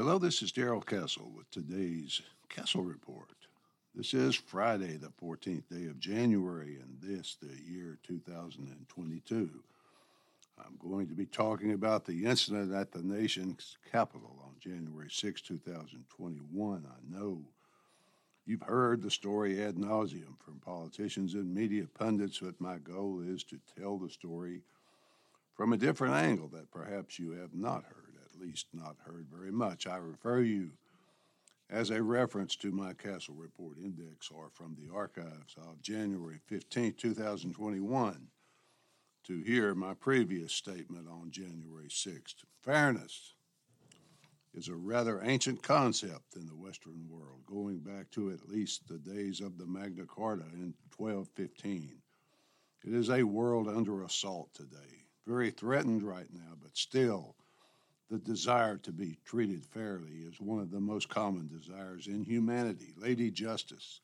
Hello, this is Darrell Castle with today's Castle Report. This is Friday, the 14th day of January, and this the year 2022. I'm going to be talking about the incident at the nation's capital on January 6, 2021. I know you've heard the story ad nauseum from politicians and media pundits, but my goal is to tell the story from a different angle that perhaps you have not heard, least not heard very much. I refer you as a reference to my Castle Report Index or from the archives of January 15, 2021, to hear my previous statement on January 6th. Fairness is a rather ancient concept in the Western world, going back to at least the days of the Magna Carta in 1215. It is a world under assault today very threatened right now, but still, the desire to be treated fairly is one of the most common desires in humanity. Lady Justice,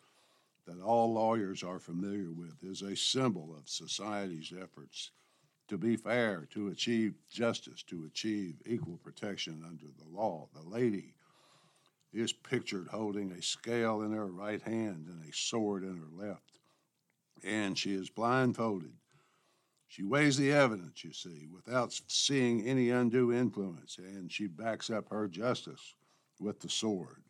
that all lawyers are familiar with, is a symbol of society's efforts to be fair, to achieve justice, to achieve equal protection under the law. The lady is pictured holding a scale in her right hand and a sword in her left, and she is blindfolded she weighs the evidence, you see, without seeing any undue influence, and she backs up her justice with the sword.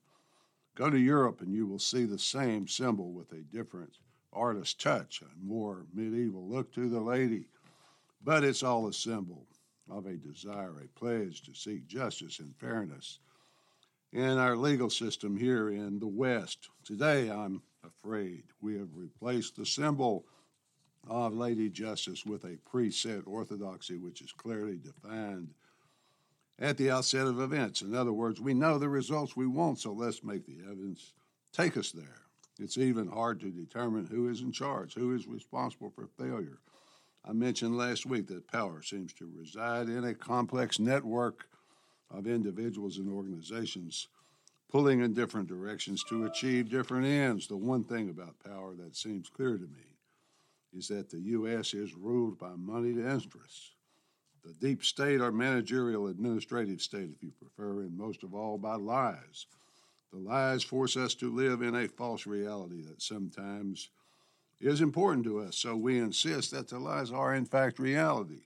Go to Europe and you will see the same symbol with a different artist's touch, a more medieval look to the lady. But it's all a symbol of a desire, a pledge to seek justice and fairness in our legal system here in the West. Today, I'm afraid we have replaced the symbol of Lady Justice with a preset orthodoxy which is clearly defined at the outset of events. In other words, we know the results we want, so let's make the evidence take us there. It's even hard to determine who is in charge, who is responsible for failure. I mentioned last week that power seems to reside in a complex network of individuals and organizations pulling in different directions to achieve different ends. The one thing about power that seems clear to me is that the U.S. is ruled by moneyed interests. The deep state or managerial administrative state, if you prefer, and most of all by lies. The lies force us to live in a false reality that sometimes is important to us, so we insist that the lies are in fact reality.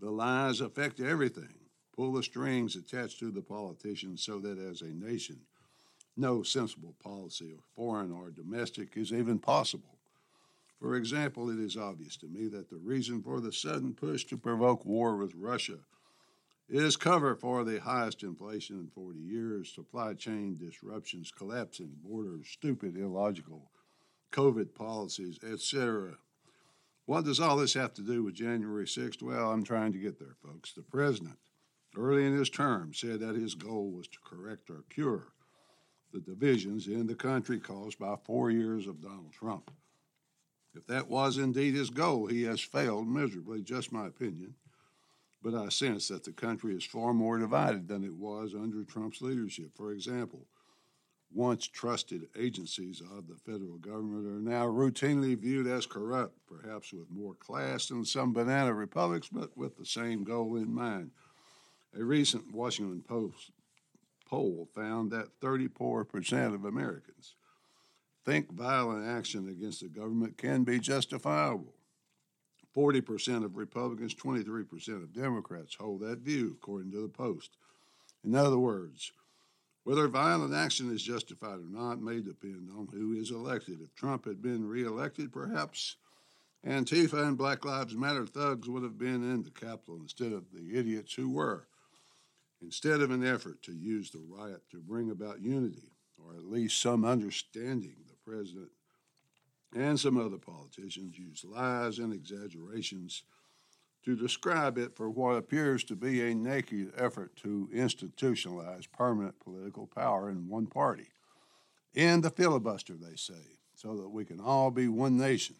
The lies affect everything, pull the strings attached to the politicians so that as a nation, no sensible policy, foreign or domestic, is even possible. For example, it is obvious to me that the reason for the sudden push to provoke war with Russia is cover for the highest inflation in 40 years, supply chain disruptions, collapsing borders, stupid, illogical COVID policies, etc. What does all this have to do with January 6th? Well, I'm trying to get there, folks. The president, early in his term, said that his goal was to correct or cure the divisions in the country caused by four years of Donald Trump. If that was indeed his goal, he has failed miserably, just my opinion. But I sense that the country is far more divided than it was under Trump's leadership. For example, once trusted agencies of the federal government are now routinely viewed as corrupt, perhaps with more class than some banana republics, but with the same goal in mind. A recent Washington Post poll found that 34% of Americans think violent action against the government can be justifiable. 40% of Republicans, 23% of Democrats hold that view, according to the Post. In other words, whether violent action is justified or not may depend on who is elected. If Trump had been reelected, perhaps Antifa and Black Lives Matter thugs would have been in the Capitol instead of the idiots who were. Instead of an effort to use the riot to bring about unity, or at least some understanding president and some other politicians use lies and exaggerations to describe it for what appears to be a naked effort to institutionalize permanent political power in one party. In the filibuster, they say, so that we can all be one nation,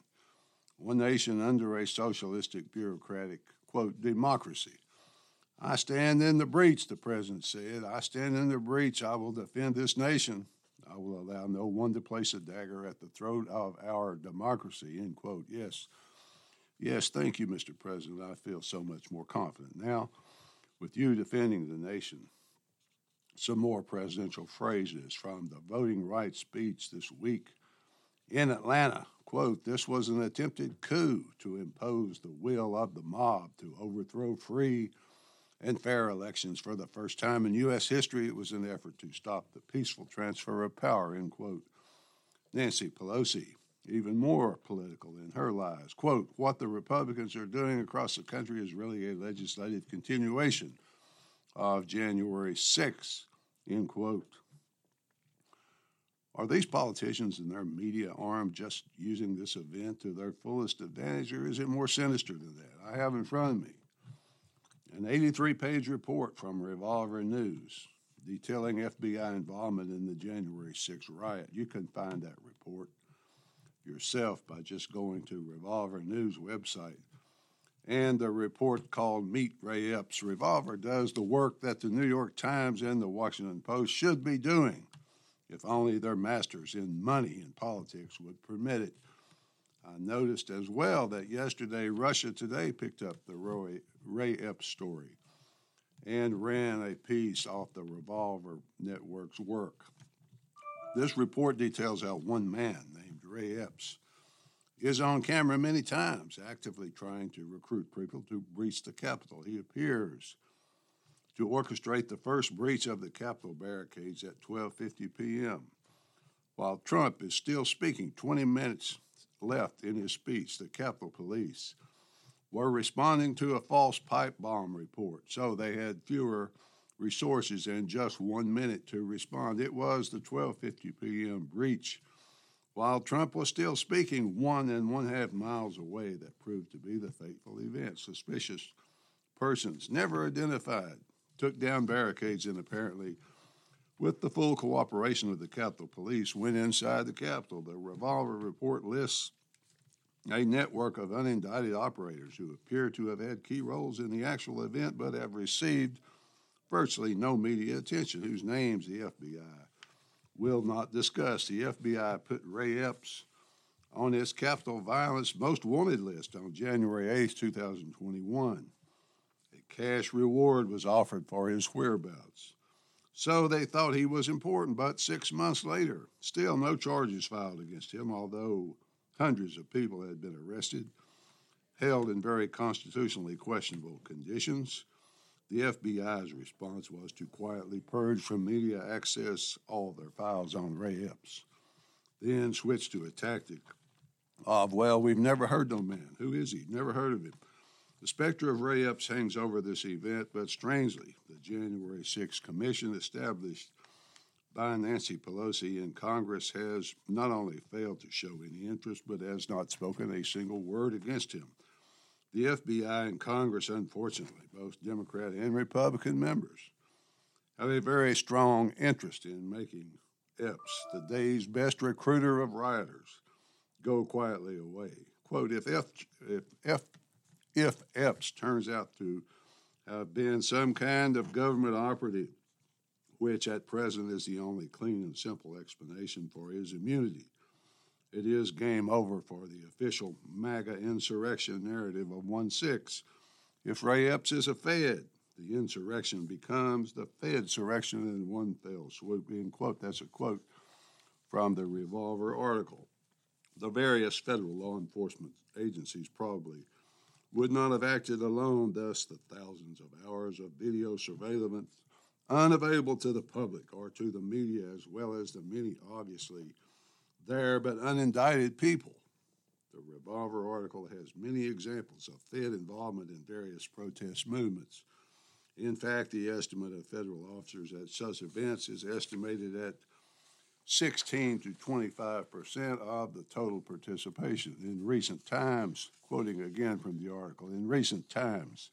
one nation under a socialistic, bureaucratic, quote, democracy. I stand in the breach, the president said. I stand in the breach. I will defend this nation. I will allow no one to place a dagger at the throat of our democracy, end quote. Yes. Yes, thank you, Mr. President. I feel so much more confident now with you defending the nation. Some more presidential phrases from the voting rights speech this week in Atlanta. Quote, this was an attempted coup to impose the will of the mob to overthrow free and fair elections for the first time in U.S. history. It was an effort to stop the peaceful transfer of power, end quote. Nancy Pelosi, even more political in her lies. Quote, what the Republicans are doing across the country is really a legislative continuation of January 6th, end quote. Are these politicians and their media arm just using this event to their fullest advantage, or is it more sinister than that? I have in front of me an 83 page report from Revolver News detailing FBI involvement in the January 6 riot. You can find that report yourself by just going to Revolver News website. And the report called Meet Ray Epps. Revolver does the work that the New York Times and the Washington Post should be doing if only their masters in money and politics would permit it. I noticed as well that yesterday Russia Today picked up the Roy, Ray Epps story and ran a piece off the Revolver Network's work. This report details how one man named Ray Epps is on camera many times actively trying to recruit people to breach the Capitol. He appears to orchestrate the first breach of the Capitol barricades at 12:50 p.m. While Trump is still speaking 20 minutes left in his speech, the Capitol Police were responding to a false pipe bomb report, so they had fewer resources and just one minute to respond. It was the 12:50 p.m. breach, while Trump was still speaking one and one half miles away. That proved to be the fateful event. Suspicious persons, never identified, took down barricades and apparently, with the full cooperation of the Capitol Police, went inside the Capitol. The revolver report lists a network of unindicted operators who appear to have had key roles in the actual event but have received virtually no media attention, whose names the FBI will not discuss. The FBI put Ray Epps on its Capitol Violence Most Wanted list on January 8, 2021 A cash reward was offered for his whereabouts. So they thought he was important, but six months later, still no charges filed against him, although hundreds of people had been arrested, held in very constitutionally questionable conditions. The FBI's response was to quietly purge from media access all their files on Ray Epps, then switch to a tactic of, well, we've never heard no man. Who is he? Never heard of him. The specter of Ray Epps hangs over this event, but strangely, the January 6th commission established by Nancy Pelosi in Congress has not only failed to show any interest, but has not spoken a single word against him. The FBI and Congress, unfortunately, both Democrat and Republican members, have a very strong interest in making Epps, the day's best recruiter of rioters, go quietly away. Quote, if, F, if F, if Epps turns out to have been some kind of government operative, which at present is the only clean and simple explanation for his immunity. It is game over for the official MAGA insurrection narrative of 1 6. If Ray Epps is a Fed, the insurrection becomes the Fed surrection in one fell swoop. End quote. That's a quote from the Revolver article. The various federal law enforcement agencies probably would not have acted alone, thus, the thousands of hours of video surveillance unavailable to the public or to the media, as well as the many obviously there but unindicted people. The Revolver article has many examples of Fed involvement in various protest movements. In fact, the estimate of federal officers at such events is estimated at 16 to 25 percent of the total participation. In recent times, quoting again from the article, in recent times,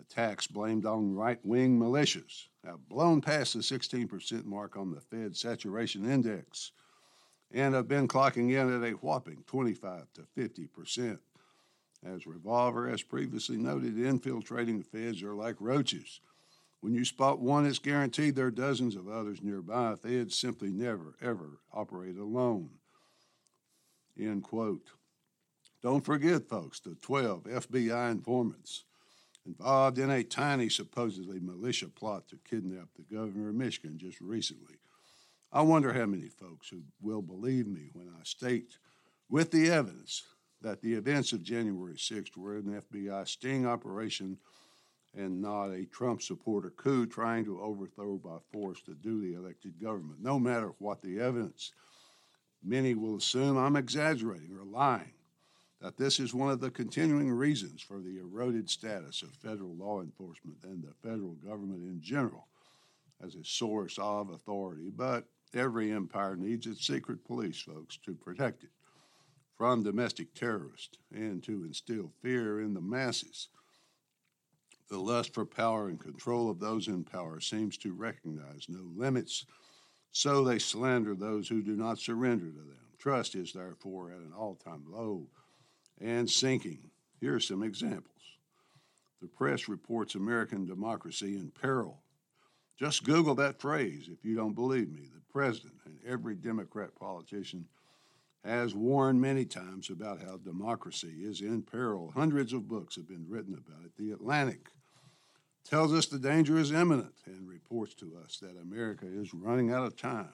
attacks blamed on right wing militias have blown past the 16 percent mark on the Fed saturation index and have been clocking in at a whopping 25 to 50 percent. As Revolver has previously noted, infiltrating the feds are like roaches when you spot one, it's guaranteed there are dozens of others nearby. Feds simply never, ever operate alone. End quote. Don't forget, folks, the 12 FBI informants involved in a tiny, supposedly militia plot to kidnap the governor of Michigan just recently. I wonder how many folks who will believe me when I state with the evidence that the events of January 6th were an FBI sting operation and not a Trump supporter coup trying to overthrow by force the duly elected government. No matter what the evidence, many will assume I'm exaggerating or lying, that this is one of the continuing reasons for the eroded status of federal law enforcement and the federal government in general as a source of authority. But every empire needs its secret police, folks, to protect it from domestic terrorists and to instill fear in the masses. The lust for power and control of those in power seems to recognize no limits, so they slander those who do not surrender to them. Trust is therefore at an all time low and sinking. Here are some examples. The press reports American democracy in peril. Just Google that phrase if you don't believe me. The president and every Democrat politician has warned many times about how democracy is in peril. Hundreds of books have been written about it. The Atlantic tells us the danger is imminent and reports to us that America is running out of time.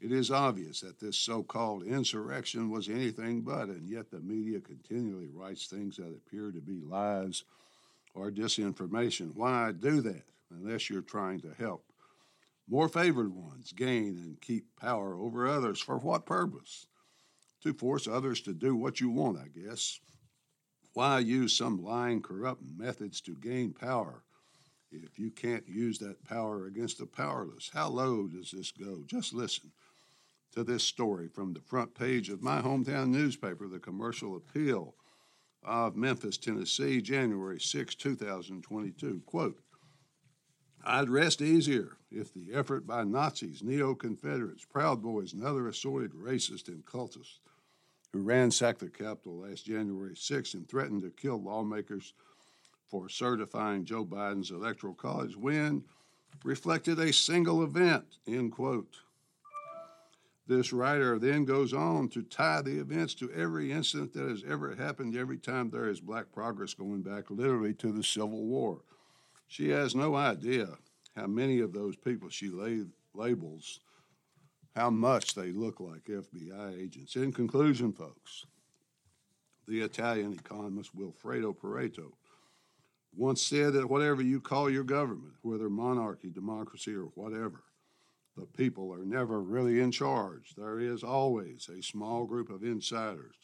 It is obvious that this so called insurrection was anything but, and yet the media continually writes things that appear to be lies or disinformation. Why do that unless you're trying to help more favored ones gain and keep power over others? For what purpose? To force others to do what you want, I guess. Why use some lying, corrupt methods to gain power if you can't use that power against the powerless. How low does this go? Just listen to this story from the front page of my hometown newspaper, the Commercial Appeal of Memphis, Tennessee, January 6, 2022. Quote, I'd rest easier if the effort by Nazis, neo Confederates, Proud Boys, and other assorted racists and cultists who ransacked the Capitol last January 6 and threatened to kill lawmakers for certifying Joe Biden's Electoral College win reflected a single event, end quote. This writer then goes on to tie the events to every incident that has ever happened every time there is black progress going back literally to the Civil War. She has no idea how many of those people she labels, how much they look like FBI agents. In conclusion, folks, the Italian economist Wilfredo Pareto once said that whatever you call your government, whether monarchy, democracy, or whatever, the people are never really in charge. There is always a small group of insiders,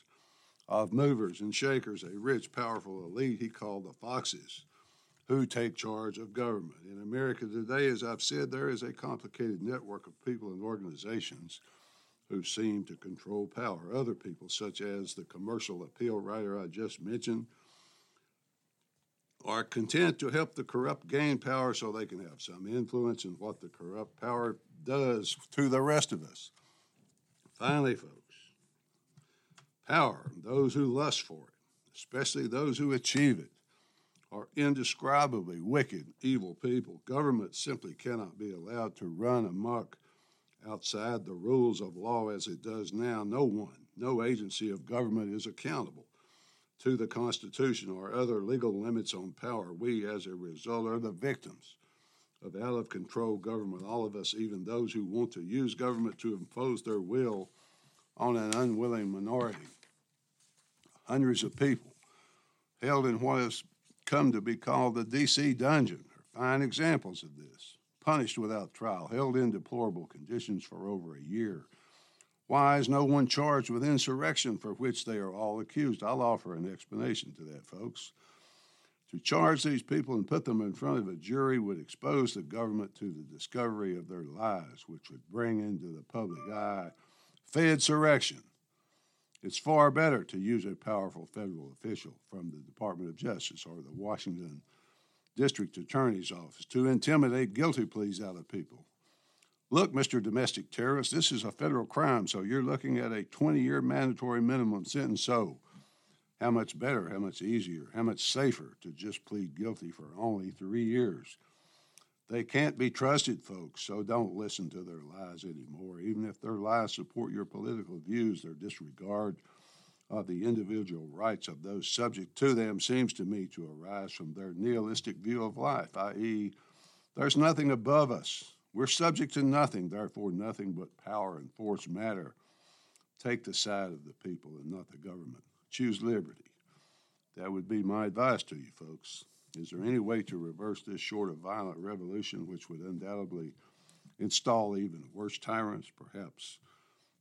of movers and shakers, a rich, powerful elite he called the foxes, who take charge of government. In America today, as I've said, there is a complicated network of people and organizations who seem to control power. Other people, such as the commercial appeal writer I just mentioned, are content to help the corrupt gain power so they can have some influence in what the corrupt power does to the rest of us. Finally, folks, power, those who lust for it, especially those who achieve it, are indescribably wicked, evil people. Government simply cannot be allowed to run amok outside the rules of law as it does now. No one, no agency of government is accountable to the Constitution or other legal limits on power. We, as a result, are the victims of out of control government. All of us, even those who want to use government to impose their will on an unwilling minority. Hundreds of people held in what has come to be called the D.C. dungeon are fine examples of this. Punished without trial, held in deplorable conditions for over a year why is no one charged with insurrection for which they are all accused? I'll offer an explanation to that, folks. To charge these people and put them in front of a jury would expose the government to the discovery of their lies, which would bring into the public eye fedsurrection. It's far better to use a powerful federal official from the Department of Justice or the Washington District Attorney's Office to intimidate guilty pleas out of people Look, Mr. Domestic Terrorist, this is a federal crime, so you're looking at a 20 year mandatory minimum sentence. So, how much better, how much easier, how much safer to just plead guilty for only three years? They can't be trusted, folks, so don't listen to their lies anymore. Even if their lies support your political views, their disregard of the individual rights of those subject to them seems to me to arise from their nihilistic view of life, i.e., there's nothing above us. We're subject to nothing, therefore, nothing but power and force matter. Take the side of the people and not the government. Choose liberty. That would be my advice to you folks. Is there any way to reverse this short of violent revolution, which would undoubtedly install even worse tyrants, perhaps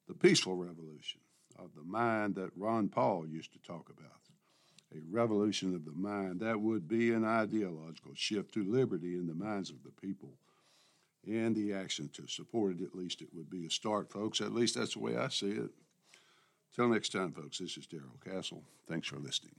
the peaceful revolution of the mind that Ron Paul used to talk about? A revolution of the mind that would be an ideological shift to liberty in the minds of the people and the action to support it. At least it would be a start, folks. At least that's the way I see it. Till next time, folks, this is Darrell Castle. Thanks for listening.